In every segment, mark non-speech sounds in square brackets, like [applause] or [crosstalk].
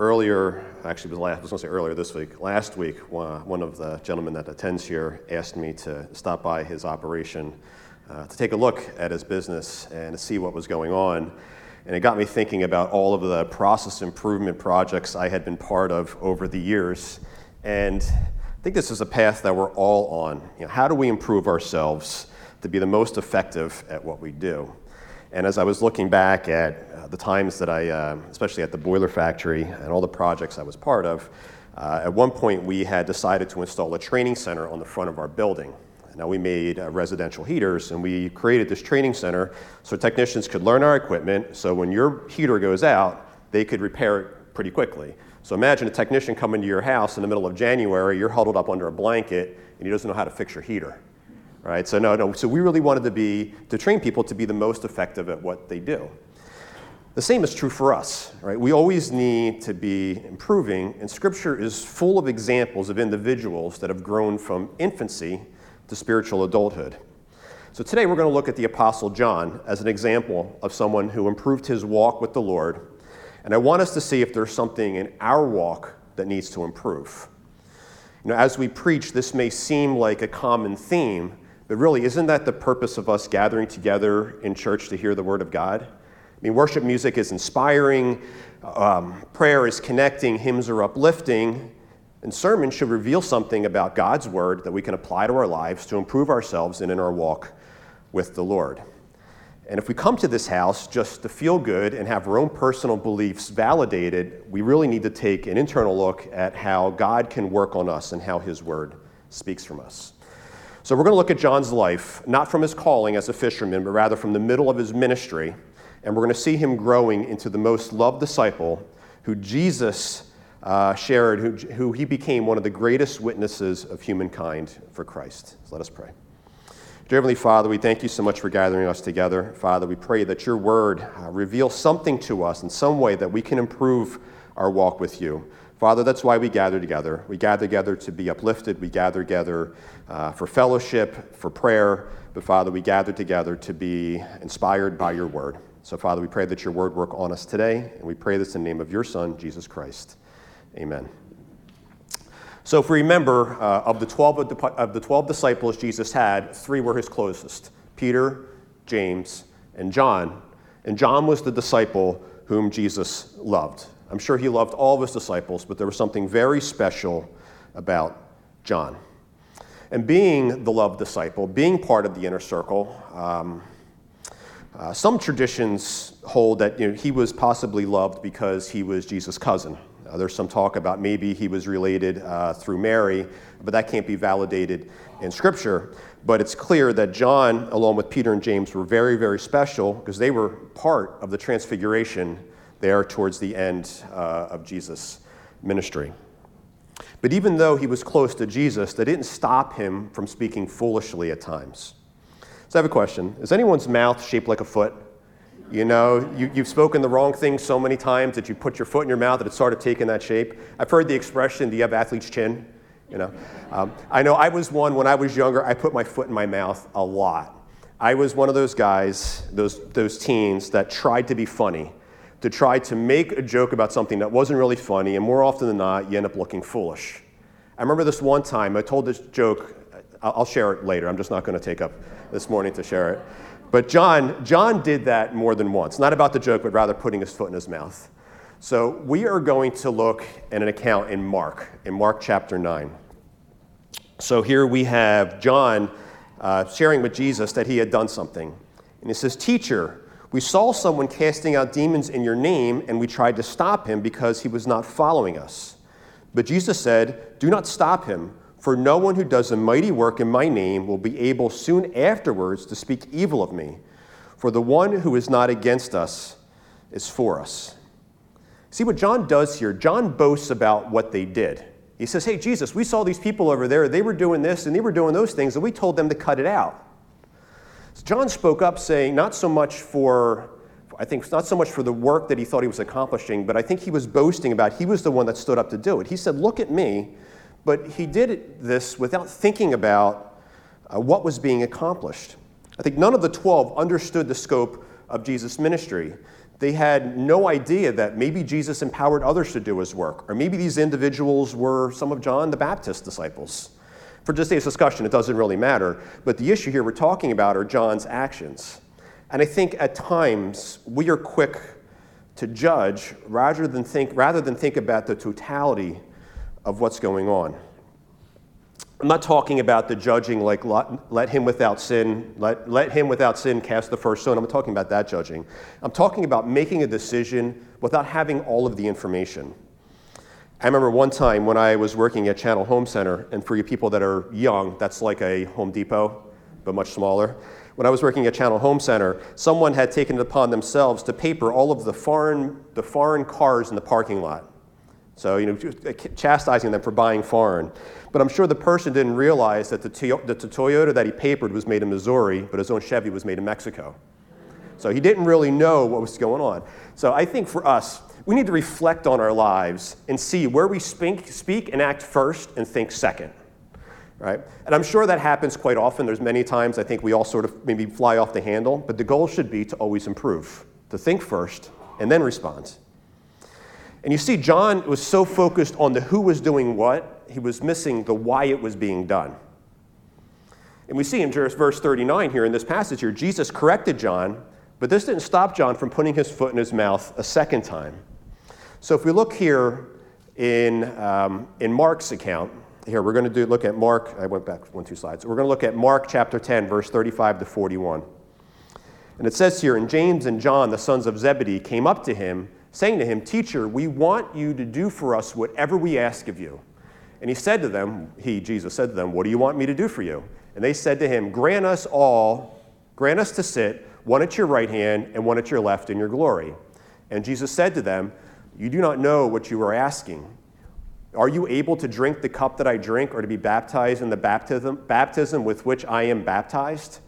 earlier, actually, last, I was going to say earlier this week, last week, one of the gentlemen that attends here asked me to stop by his operation uh, to take a look at his business and to see what was going on. And it got me thinking about all of the process improvement projects I had been part of over the years. And I think this is a path that we're all on. You know, how do we improve ourselves to be the most effective at what we do? And as I was looking back at uh, the times that I, uh, especially at the boiler factory and all the projects I was part of, uh, at one point we had decided to install a training center on the front of our building. Now we made uh, residential heaters and we created this training center so technicians could learn our equipment so when your heater goes out, they could repair it pretty quickly. So imagine a technician coming to your house in the middle of January, you're huddled up under a blanket and he doesn't know how to fix your heater right? So no, no. So we really wanted to be to train people to be the most effective at what they do. The same is true for us, right? We always need to be improving, and Scripture is full of examples of individuals that have grown from infancy to spiritual adulthood. So today we're going to look at the Apostle John as an example of someone who improved his walk with the Lord. And I want us to see if there's something in our walk that needs to improve. You know, as we preach, this may seem like a common theme, but really, isn't that the purpose of us gathering together in church to hear the Word of God? I mean, worship music is inspiring, um, prayer is connecting, hymns are uplifting, and sermons should reveal something about God's Word that we can apply to our lives to improve ourselves and in our walk with the Lord. And if we come to this house just to feel good and have our own personal beliefs validated, we really need to take an internal look at how God can work on us and how His Word speaks from us. So we're going to look at John's life, not from his calling as a fisherman, but rather from the middle of his ministry. And we're going to see him growing into the most loved disciple who Jesus uh, shared, who, who he became one of the greatest witnesses of humankind for Christ. So let us pray. Dear Heavenly Father, we thank you so much for gathering us together. Father, we pray that your word uh, reveals something to us in some way that we can improve our walk with you. Father, that's why we gather together. We gather together to be uplifted. We gather together uh, for fellowship, for prayer. But Father, we gather together to be inspired by your word. So, Father, we pray that your word work on us today. And we pray this in the name of your Son, Jesus Christ. Amen. So, if we remember, uh, of, the 12, of the 12 disciples Jesus had, three were his closest Peter, James, and John. And John was the disciple whom Jesus loved. I'm sure he loved all of his disciples, but there was something very special about John. And being the loved disciple, being part of the inner circle, um, uh, some traditions hold that you know, he was possibly loved because he was Jesus' cousin. Uh, there's some talk about maybe he was related uh, through Mary, but that can't be validated in Scripture. But it's clear that John, along with Peter and James, were very, very special because they were part of the transfiguration there towards the end uh, of Jesus' ministry. But even though he was close to Jesus, that didn't stop him from speaking foolishly at times. So I have a question Is anyone's mouth shaped like a foot? You know, you, have spoken the wrong thing so many times that you put your foot in your mouth that it's sort of taken that shape. I've heard the expression, do you have athlete's chin? You know, um, I know I was one when I was younger, I put my foot in my mouth a lot. I was one of those guys, those, those teens that tried to be funny to try to make a joke about something that wasn't really funny, and more often than not, you end up looking foolish. I remember this one time, I told this joke, I'll share it later, I'm just not going to take up this morning to share it. But John, John did that more than once, not about the joke, but rather putting his foot in his mouth. So we are going to look at an account in Mark, in Mark chapter 9. So here we have John uh, sharing with Jesus that he had done something. And he says, Teacher, we saw someone casting out demons in your name, and we tried to stop him because he was not following us. But Jesus said, Do not stop him, for no one who does a mighty work in my name will be able soon afterwards to speak evil of me. For the one who is not against us is for us. See what John does here? John boasts about what they did. He says, Hey, Jesus, we saw these people over there. They were doing this and they were doing those things, and we told them to cut it out. John spoke up saying, not so much for, I think, not so much for the work that he thought he was accomplishing, but I think he was boasting about he was the one that stood up to do it. He said, Look at me. But he did this without thinking about uh, what was being accomplished. I think none of the 12 understood the scope of Jesus' ministry. They had no idea that maybe Jesus empowered others to do his work, or maybe these individuals were some of John the Baptist's disciples. For just today's discussion, it doesn't really matter, but the issue here we're talking about are John's actions. And I think at times we are quick to judge rather than think, rather than think about the totality of what's going on. I'm not talking about the judging like let, let, him without sin, let, let him without sin cast the first stone. I'm not talking about that judging. I'm talking about making a decision without having all of the information. I remember one time when I was working at Channel Home Center, and for you people that are young, that's like a Home Depot, but much smaller. When I was working at Channel Home Center, someone had taken it upon themselves to paper all of the foreign, the foreign cars in the parking lot. So, you know, uh, chastising them for buying foreign. But I'm sure the person didn't realize that the, that the Toyota that he papered was made in Missouri, but his own Chevy was made in Mexico. So he didn't really know what was going on. So I think for us, we need to reflect on our lives and see where we speak, speak and act first and think second. Right? And I'm sure that happens quite often. There's many times I think we all sort of maybe fly off the handle, but the goal should be to always improve, to think first and then respond. And you see, John was so focused on the who was doing what, he was missing the why it was being done. And we see in verse 39 here in this passage here, Jesus corrected John, but this didn't stop John from putting his foot in his mouth a second time. So if we look here in, um, in Mark's account, here we're going to do, look at Mark, I went back one, two slides. We're going to look at Mark chapter 10, verse 35 to 41. And it says here, and James and John, the sons of Zebedee, came up to him saying to him, Teacher, we want you to do for us whatever we ask of you. And he said to them, He, Jesus, said to them, What do you want me to do for you? And they said to him, Grant us all, grant us to sit, one at your right hand and one at your left in your glory. And Jesus said to them, You do not know what you are asking. Are you able to drink the cup that I drink or to be baptized in the baptism, baptism with which I am baptized?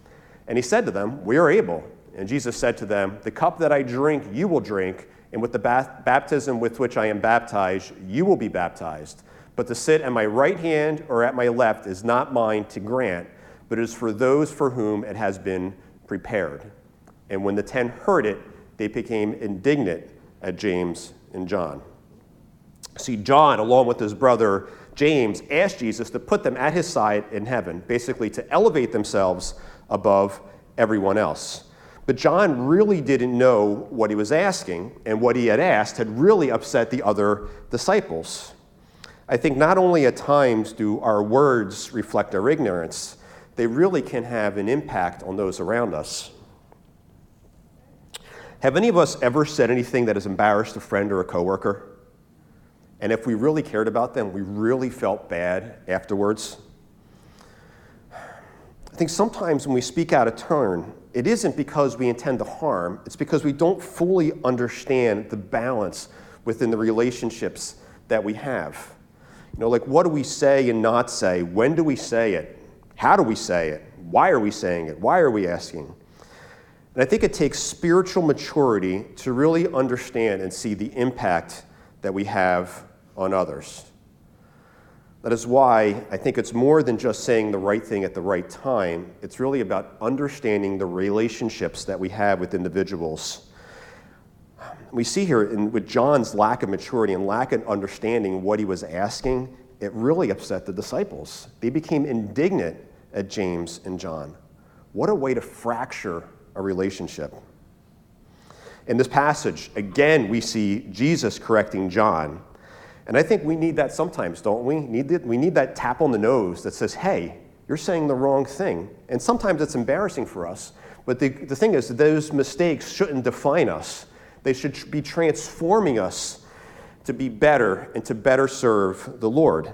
And he said to them, We are able. And Jesus said to them, The cup that I drink, you will drink and with the baptism with which I am baptized, you will be baptized. But to sit at my right hand or at my left is not mine to grant, but is for those for whom it has been prepared. And when the ten heard it, they became indignant at James and John. See, John, along with his brother James, asked Jesus to put them at his side in heaven, basically to elevate themselves above everyone else. But John really didn't know what he was asking, and what he had asked had really upset the other disciples. I think not only at times do our words reflect our ignorance, they really can have an impact on those around us. Have any of us ever said anything that has embarrassed a friend or a coworker? And if we really cared about them, we really felt bad afterwards? I think sometimes when we speak out of turn, it isn't because we intend to harm, it's because we don't fully understand the balance within the relationships that we have. You know, like what do we say and not say? When do we say it? How do we say it? Why are we saying it? Why are we asking? And I think it takes spiritual maturity to really understand and see the impact that we have on others. That is why I think it's more than just saying the right thing at the right time. It's really about understanding the relationships that we have with individuals. We see here in, with John's lack of maturity and lack of understanding what he was asking, it really upset the disciples. They became indignant at James and John. What a way to fracture a relationship. In this passage, again, we see Jesus correcting John and I think we need that sometimes, don't we? We need that tap on the nose that says, hey, you're saying the wrong thing. And sometimes it's embarrassing for us. But the, the thing is, those mistakes shouldn't define us, they should be transforming us to be better and to better serve the Lord.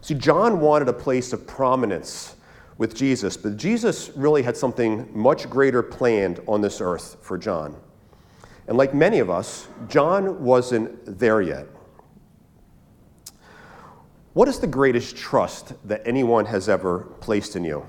See, John wanted a place of prominence with Jesus, but Jesus really had something much greater planned on this earth for John. And like many of us, John wasn't there yet. What is the greatest trust that anyone has ever placed in you?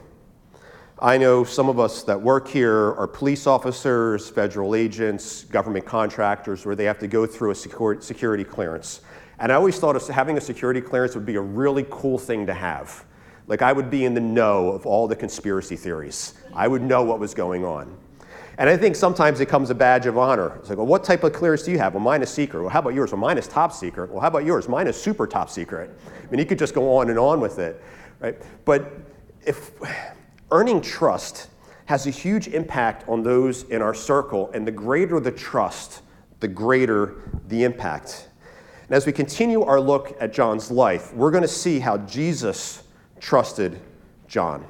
I know some of us that work here are police officers, federal agents, government contractors, where they have to go through a security clearance. And I always thought having a security clearance would be a really cool thing to have. Like I would be in the know of all the conspiracy theories. I would know what was going on. And I think sometimes it comes a badge of honor. It's like, well, what type of clearance do you have? Well, mine is secret. Well, how about yours? Well, mine is top secret. Well, how about yours? Mine is super top secret. I mean, you could just go on and on with it, right? But if earning trust has a huge impact on those in our circle, and the greater the trust, the greater the impact. And as we continue our look at John's life, we're going to see how Jesus trusted John.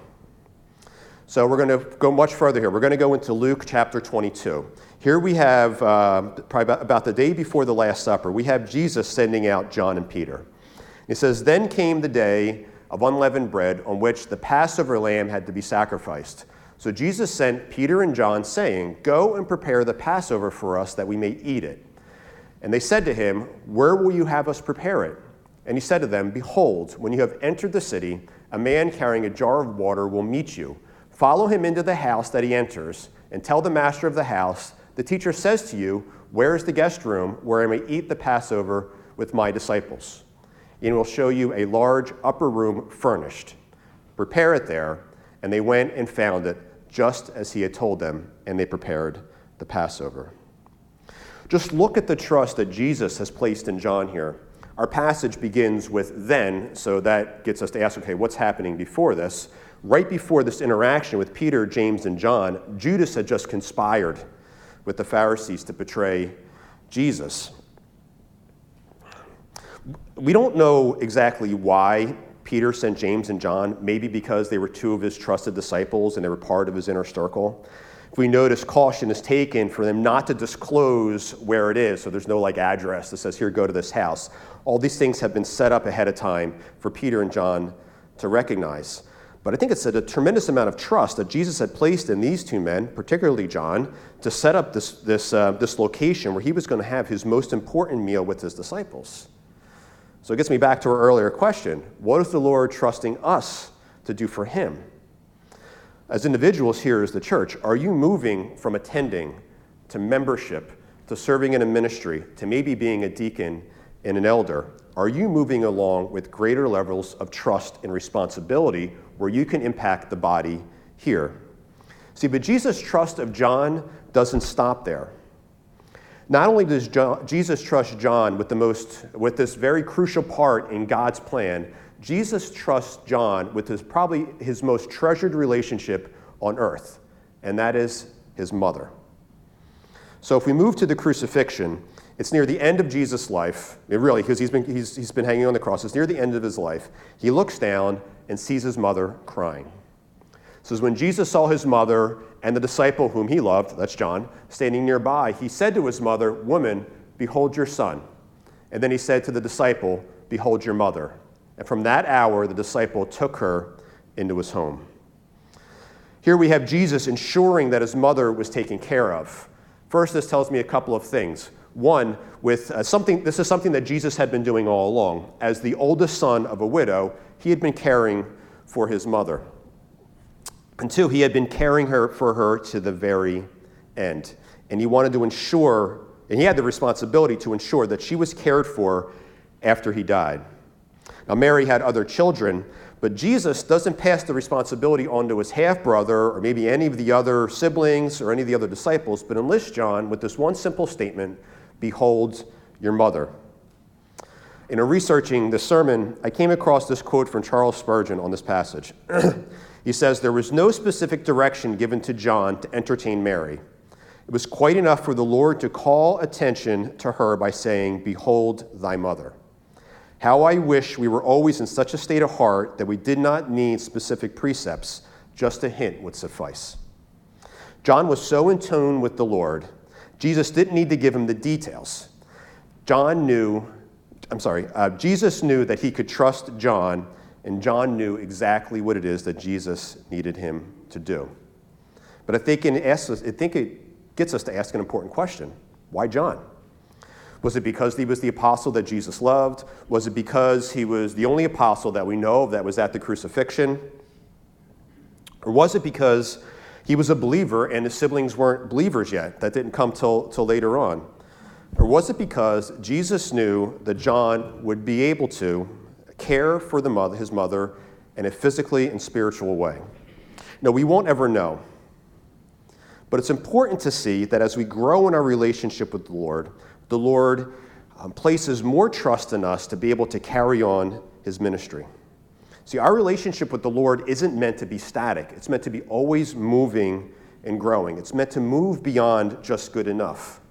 So we're going to go much further here. We're going to go into Luke chapter 22. Here we have, uh, probably about the day before the Last Supper, we have Jesus sending out John and Peter. He says, Then came the day of unleavened bread on which the Passover lamb had to be sacrificed. So Jesus sent Peter and John, saying, Go and prepare the Passover for us that we may eat it. And they said to him, Where will you have us prepare it? And he said to them, Behold, when you have entered the city, a man carrying a jar of water will meet you Follow him into the house that he enters, and tell the master of the house, The teacher says to you, Where is the guest room where I may eat the Passover with my disciples? And will show you a large upper room furnished. Prepare it there. And they went and found it just as he had told them, and they prepared the Passover. Just look at the trust that Jesus has placed in John here. Our passage begins with then, so that gets us to ask okay, what's happening before this? right before this interaction with Peter, James, and John, Judas had just conspired with the Pharisees to betray Jesus. We don't know exactly why Peter sent James and John, maybe because they were two of his trusted disciples and they were part of his inner circle. If we notice, caution is taken for them not to disclose where it is, so there's no like address that says, here, go to this house. All these things have been set up ahead of time for Peter and John to recognize. But I think it's a, tremendous amount of trust that Jesus had placed in these two men, particularly John, to set up this, this, uh, this location where he was going to have his most important meal with his disciples. So it gets me back to our earlier question what is the Lord trusting us to do for him? As individuals here as the church, are you moving from attending to membership to serving in a ministry to maybe being a deacon and an elder? Are you moving along with greater levels of trust and responsibility where you can impact the body here. See, but Jesus' trust of John doesn't stop there. Not only does John, Jesus trust John with, the most, with this very crucial part in God's plan, Jesus trusts John with his, probably his most treasured relationship on earth, and that is his mother. So if we move to the crucifixion, it's near the end of Jesus' life, really, because he's been, he's, he's been hanging on the cross. It's near the end of his life. He looks down and sees his mother crying. It says, When Jesus saw his mother and the disciple whom he loved, that's John, standing nearby, he said to his mother, Woman, behold your son. And then he said to the disciple, Behold your mother. And from that hour, the disciple took her into his home. Here we have Jesus ensuring that his mother was taken care of. First, this tells me a couple of things. One, with uh, something, this is something that Jesus had been doing all along. As the oldest son of a widow, he had been caring for his mother. And two, he had been caring her, for her to the very end. And he wanted to ensure, and he had the responsibility to ensure that she was cared for after he died. Now, Mary had other children, but Jesus doesn't pass the responsibility on to his half brother or maybe any of the other siblings or any of the other disciples, but enlists John with this one simple statement Behold your mother. In researching the sermon, I came across this quote from Charles Spurgeon on this passage. [clears throat] he says, There was no specific direction given to John to entertain Mary. It was quite enough for the Lord to call attention to her by saying, Behold thy mother. How I wish we were always in such a state of heart that we did not need specific precepts, just a hint would suffice. John was so in tune with the Lord, Jesus didn't need to give him the details. John knew I'm sorry, uh, Jesus knew that he could trust John, and John knew exactly what it is that Jesus needed him to do. But I think, us, I think it gets us to ask an important question Why John? Was it because he was the apostle that Jesus loved? Was it because he was the only apostle that we know of that was at the crucifixion? Or was it because he was a believer and his siblings weren't believers yet? That didn't come till, till later on. Or was it because Jesus knew that John would be able to care for the mother, his mother in a physically and spiritual way? No, we won't ever know. But it's important to see that as we grow in our relationship with the Lord, the Lord um, places more trust in us to be able to carry on his ministry. See, our relationship with the Lord isn't meant to be static, it's meant to be always moving and growing. It's meant to move beyond just good enough.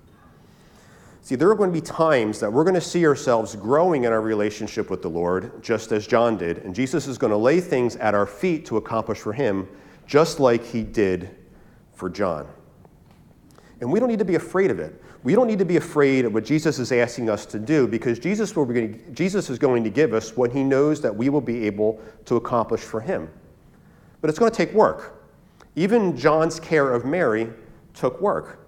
See, there are going to be times that we're going to see ourselves growing in our relationship with the Lord, just as John did, and Jesus is going to lay things at our feet to accomplish for him, just like he did for John. And we don't need to be afraid of it. We don't need to be afraid of what Jesus is asking us to do because Jesus, will be, Jesus is going to give us what he knows that we will be able to accomplish for him. But it's going to take work. Even John's care of Mary took work.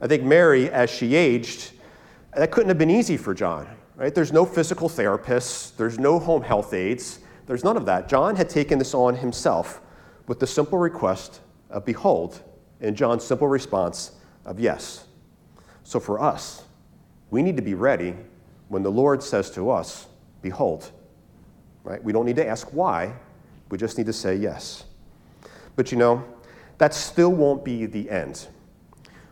I think Mary, as she aged, that couldn't have been easy for John. Right? There's no physical therapists, there's no home health aides, there's none of that. John had taken this on himself with the simple request of behold, and John's simple response of yes. So for us, we need to be ready when the Lord says to us, Behold. Right? We don't need to ask why, we just need to say yes. But you know, that still won't be the end.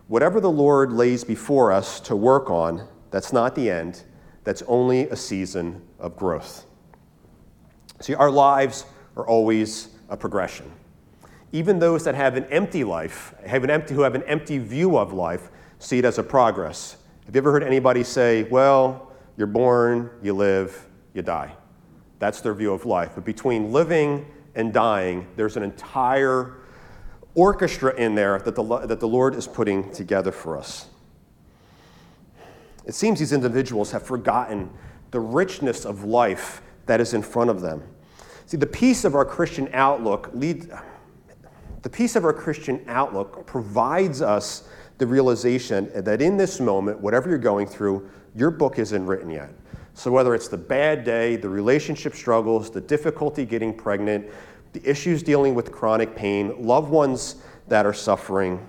Whatever the Lord lays before us to work on, that's not the end, that's only a season of growth. See, our lives are always a progression. Even those that have an empty life, have an empty, who have an empty view of life, see it as a progress. Have you ever heard anybody say, well, you're born, you live, you die? That's their view of life. But between living and dying, there's an entire orchestra in there that the, that the Lord is putting together for us. It seems these individuals have forgotten the richness of life that is in front of them. See, the peace of our Christian outlook lead, the peace of our Christian outlook provides us the realization that in this moment, whatever you're going through, your book isn't written yet. So, whether it's the bad day, the relationship struggles, the difficulty getting pregnant, the issues dealing with chronic pain, loved ones that are suffering,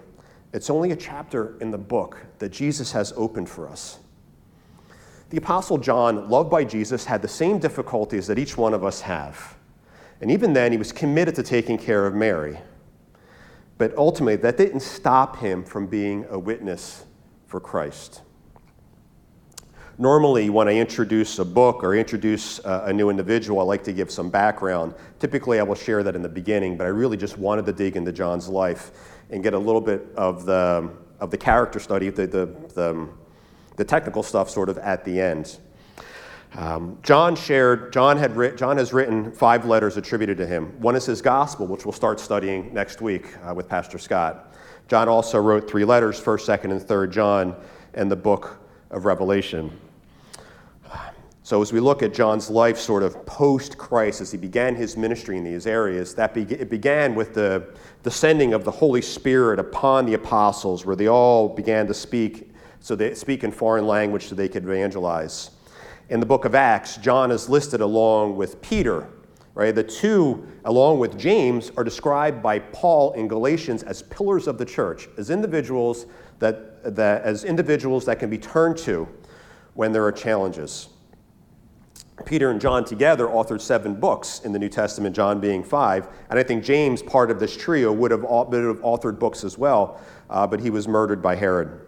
it's only a chapter in the book that Jesus has opened for us. The Apostle John, loved by Jesus, had the same difficulties that each one of us have. And even then, he was committed to taking care of Mary. But ultimately, that didn't stop him from being a witness for Christ. Normally, when I introduce a book or introduce a new individual, I like to give some background. Typically, I will share that in the beginning, but I really just wanted to dig into John's life and get a little bit of the, of the character study, the, the, the, the technical stuff sort of at the end. Um, John shared, John, had writ, John has written five letters attributed to him. One is his gospel, which we'll start studying next week uh, with Pastor Scott. John also wrote three letters, 1st, 2nd, and 3rd John, and the book of Revelation. So, as we look at John's life sort of post Christ, as he began his ministry in these areas, that be- it began with the descending of the Holy Spirit upon the apostles, where they all began to speak, so they speak in foreign language so they could evangelize in the book of Acts, John is listed along with Peter. Right? The two, along with James, are described by Paul in Galatians as pillars of the church, as individuals that, that, as individuals that can be turned to when there are challenges. Peter and John together authored seven books in the New Testament, John being five. And I think James, part of this trio, would have, would have authored books as well, uh, but he was murdered by Herod.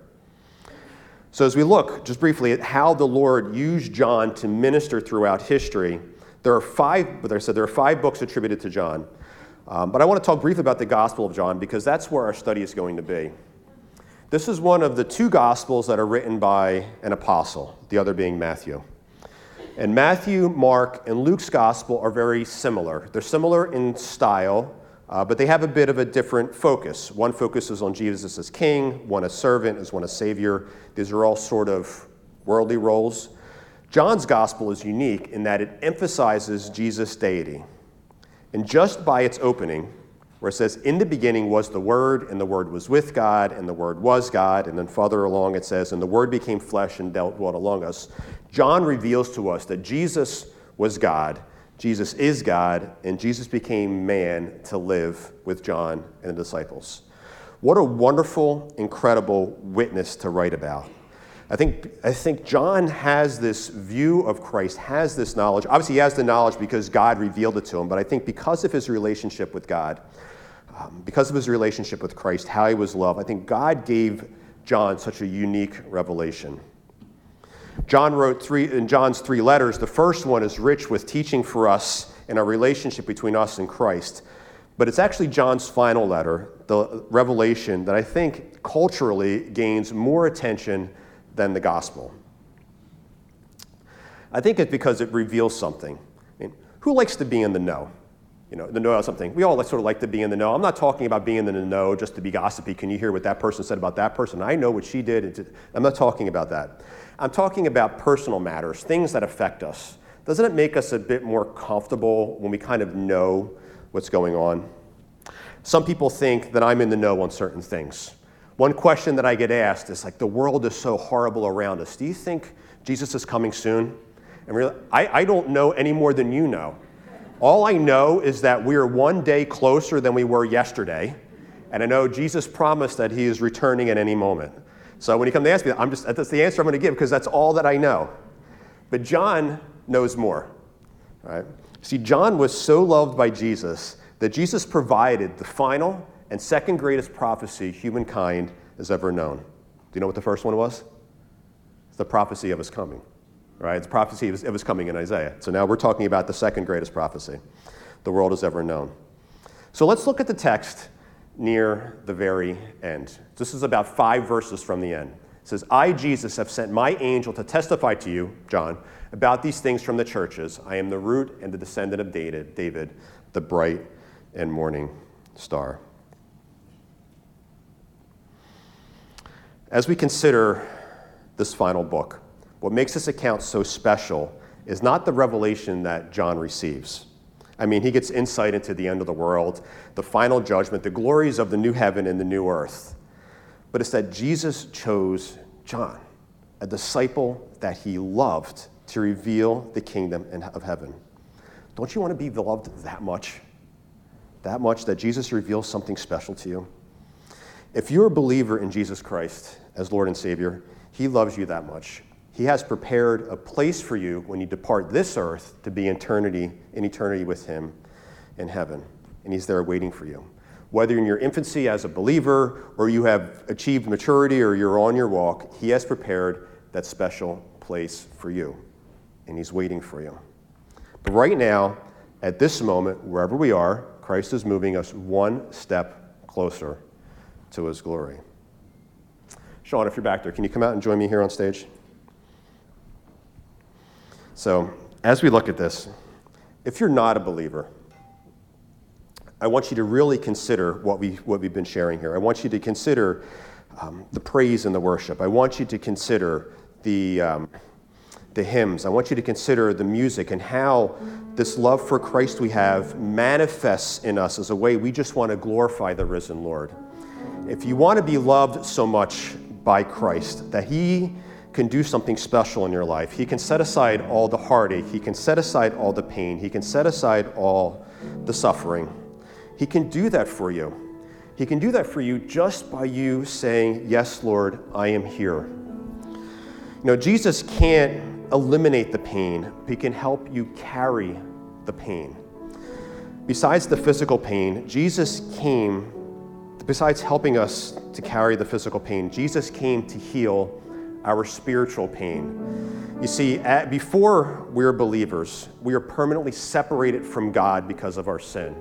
So, as we look just briefly at how the Lord used John to minister throughout history, there are five, but I said there are five books attributed to John. Um, but I want to talk briefly about the Gospel of John because that's where our study is going to be. This is one of the two Gospels that are written by an apostle, the other being Matthew. And Matthew, Mark, and Luke's Gospel are very similar. They're similar in style, uh, but they have a bit of a different focus. One focuses on Jesus as king, one as servant, as one as savior. These are all sort of worldly roles. John's gospel is unique in that it emphasizes Jesus' deity. And just by its opening, where it says, In the beginning was the Word, and the Word was with God, and the Word was God. And then further along it says, And the Word became flesh and dwelt among us. John reveals to us that Jesus was God, Jesus is God, and Jesus became man to live with John and the disciples. What a wonderful, incredible witness to write about. I think, I think John has this view of Christ, has this knowledge. Obviously, he has the knowledge because God revealed it to him, but I think because of his relationship with God, um, because of his relationship with Christ, how he was loved, I think God gave John such a unique revelation. John wrote three, in John's three letters, the first one is rich with teaching for us in our relationship between us and Christ. But it's actually John's final letter, the revelation, that I think culturally gains more attention than the gospel. I think it's because it reveals something. I mean, who likes to be in the know? You know, the know something. We all sort of like to be in the know. I'm not talking about being in the know just to be gossipy. Can you hear what that person said about that person? I know what she did. I'm not talking about that. I'm talking about personal matters, things that affect us. Doesn't it make us a bit more comfortable when we kind of know what's going on? Some people think that I'm in the know on certain things. One question that I get asked is like, the world is so horrible around us. Do you think Jesus is coming soon? And really, I, I don't know any more than you know. All I know is that we are one day closer than we were yesterday. And I know Jesus promised that he is returning at any moment. So when you come to ask me, I'm just, that's the answer I'm going to give because that's all that I know. But John knows more. Right? See, John was so loved by Jesus that Jesus provided the final and second greatest prophecy humankind has ever known. Do you know what the first one was? It's the prophecy of his coming. Right? It's prophecy it was, coming in Isaiah. So now we're talking about the second greatest prophecy the world has ever known. So let's look at the text near the very end. This is about five verses from the end. It says, I, Jesus, have sent my angel to testify to you, John, about these things from the churches. I am the root and the descendant of David, David, the bright and morning star. As we consider this final book, what makes this account so special is not the revelation that John receives. I mean, he gets insight into the end of the world, the final judgment, the glories of the new heaven and the new earth. But it's that Jesus chose John, a disciple that he loved, to reveal the kingdom of heaven. Don't you want to be loved that much? That much that Jesus reveals something special to you? If you're a believer in Jesus Christ, as Lord and Savior, He loves you that much. He has prepared a place for you when you depart this earth to be eternity in eternity with Him in heaven. And He's there waiting for you. Whether in your infancy as a believer or you have achieved maturity or you're on your walk, He has prepared that special place for you. And He's waiting for you. But right now, at this moment, wherever we are, Christ is moving us one step closer to His glory. Sean, if you're back there, can you come out and join me here on stage? So, as we look at this, if you're not a believer, I want you to really consider what, we, what we've been sharing here. I want you to consider um, the praise and the worship. I want you to consider the, um, the hymns. I want you to consider the music and how this love for Christ we have manifests in us as a way we just want to glorify the risen Lord. If you want to be loved so much by Christ, that He can do something special in your life. He can set aside all the heartache, He can set aside all the pain, He can set aside all the suffering. He can do that for you. He can do that for you just by you saying, Yes, Lord, I am here. You know, Jesus can't eliminate the pain, but He can help you carry the pain. Besides the physical pain, Jesus came besides helping us to carry the physical pain, Jesus came to heal our spiritual pain. You see, at, before we're believers, we are permanently separated from God because of our sin.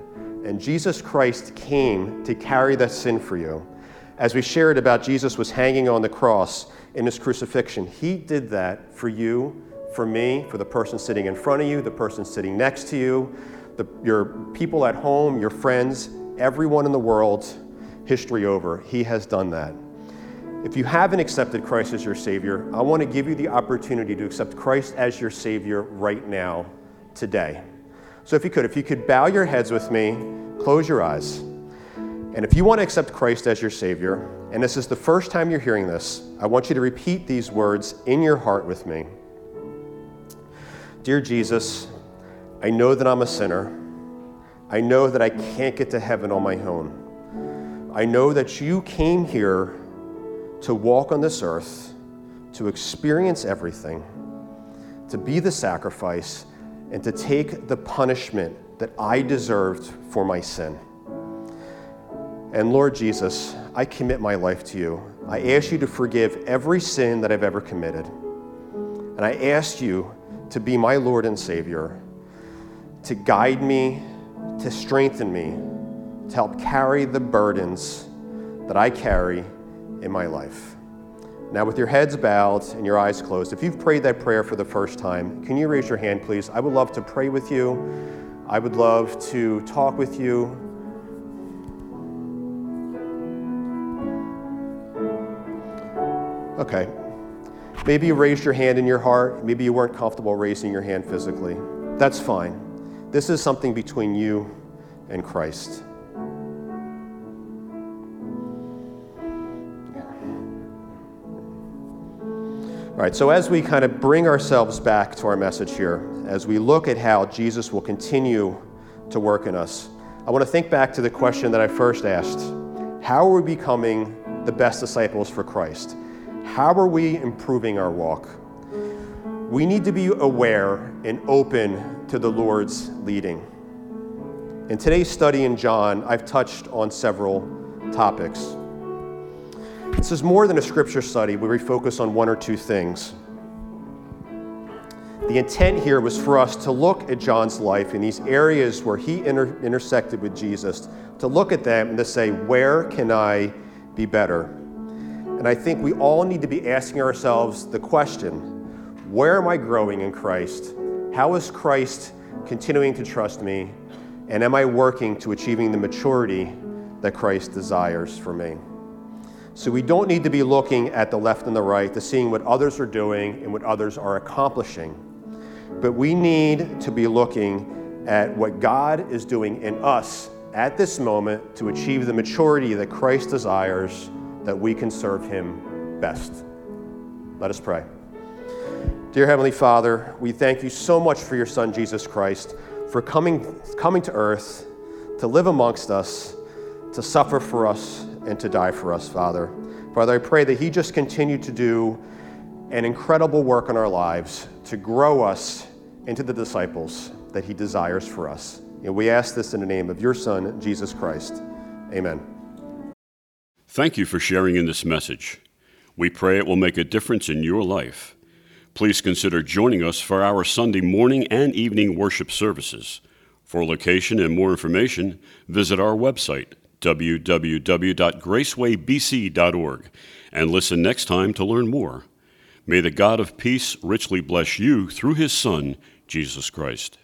And Jesus Christ came to carry that sin for you. As we shared about Jesus was hanging on the cross in his crucifixion, he did that for you, for me, for the person sitting in front of you, the person sitting next to you, the, your people at home, your friends, everyone in the world history over. He has done that. If you haven't accepted Christ as your Savior, I want to give you the opportunity to accept Christ as your Savior right now, today. So if you could, if you could bow your heads with me, close your eyes. And if you want to accept Christ as your Savior, and this is the first time you're hearing this, I want you to repeat these words in your heart with me. Dear Jesus, I know that I'm a sinner. I know that I can't get to heaven on my own. I know that you came here to walk on this earth, to experience everything, to be the sacrifice, and to take the punishment that I deserved for my sin. And Lord Jesus, I commit my life to you. I ask you to forgive every sin that I've ever committed. And I ask you to be my Lord and Savior, to guide me, to strengthen me, to help carry the burdens that I carry in my life. Now, with your heads bowed and your eyes closed, if you've prayed that prayer for the first time, can you raise your hand, please? I would love to pray with you. I would love to talk with you. Okay. Maybe you raised your hand in your heart. Maybe you weren't comfortable raising your hand physically. That's fine. This is something between you and Christ. All right, so as we kind of bring ourselves back to our message here, as we look at how Jesus will continue to work in us, I want to think back to the question that I first asked How are we becoming the best disciples for Christ? How are we improving our walk? We need to be aware and open to the Lord's leading. In today's study in John, I've touched on several topics. This is more than a scripture study where we focus on one or two things. The intent here was for us to look at John's life in these areas where he inter- intersected with Jesus, to look at them and to say, where can I be better? And I think we all need to be asking ourselves the question where am I growing in Christ? How is Christ continuing to trust me? And am I working to achieving the maturity that Christ desires for me? So we don't need to be looking at the left and the right to seeing what others are doing and what others are accomplishing. But we need to be looking at what God is doing in us at this moment to achieve the maturity that Christ desires that we can serve Him best. Let us pray. Dear Heavenly Father, we thank you so much for your Son, Jesus Christ, for coming, coming to earth to live amongst us, to suffer for us, and to die for us, Father. Father, I pray that He just continue to do an incredible work in our lives to grow us into the disciples that He desires for us. And we ask this in the name of your Son, Jesus Christ. Amen. Thank you for sharing in this message. We pray it will make a difference in your life. Please consider joining us for our Sunday morning and evening worship services. For location and more information, visit our website, www.gracewaybc.org, and listen next time to learn more. May the God of peace richly bless you through his Son, Jesus Christ.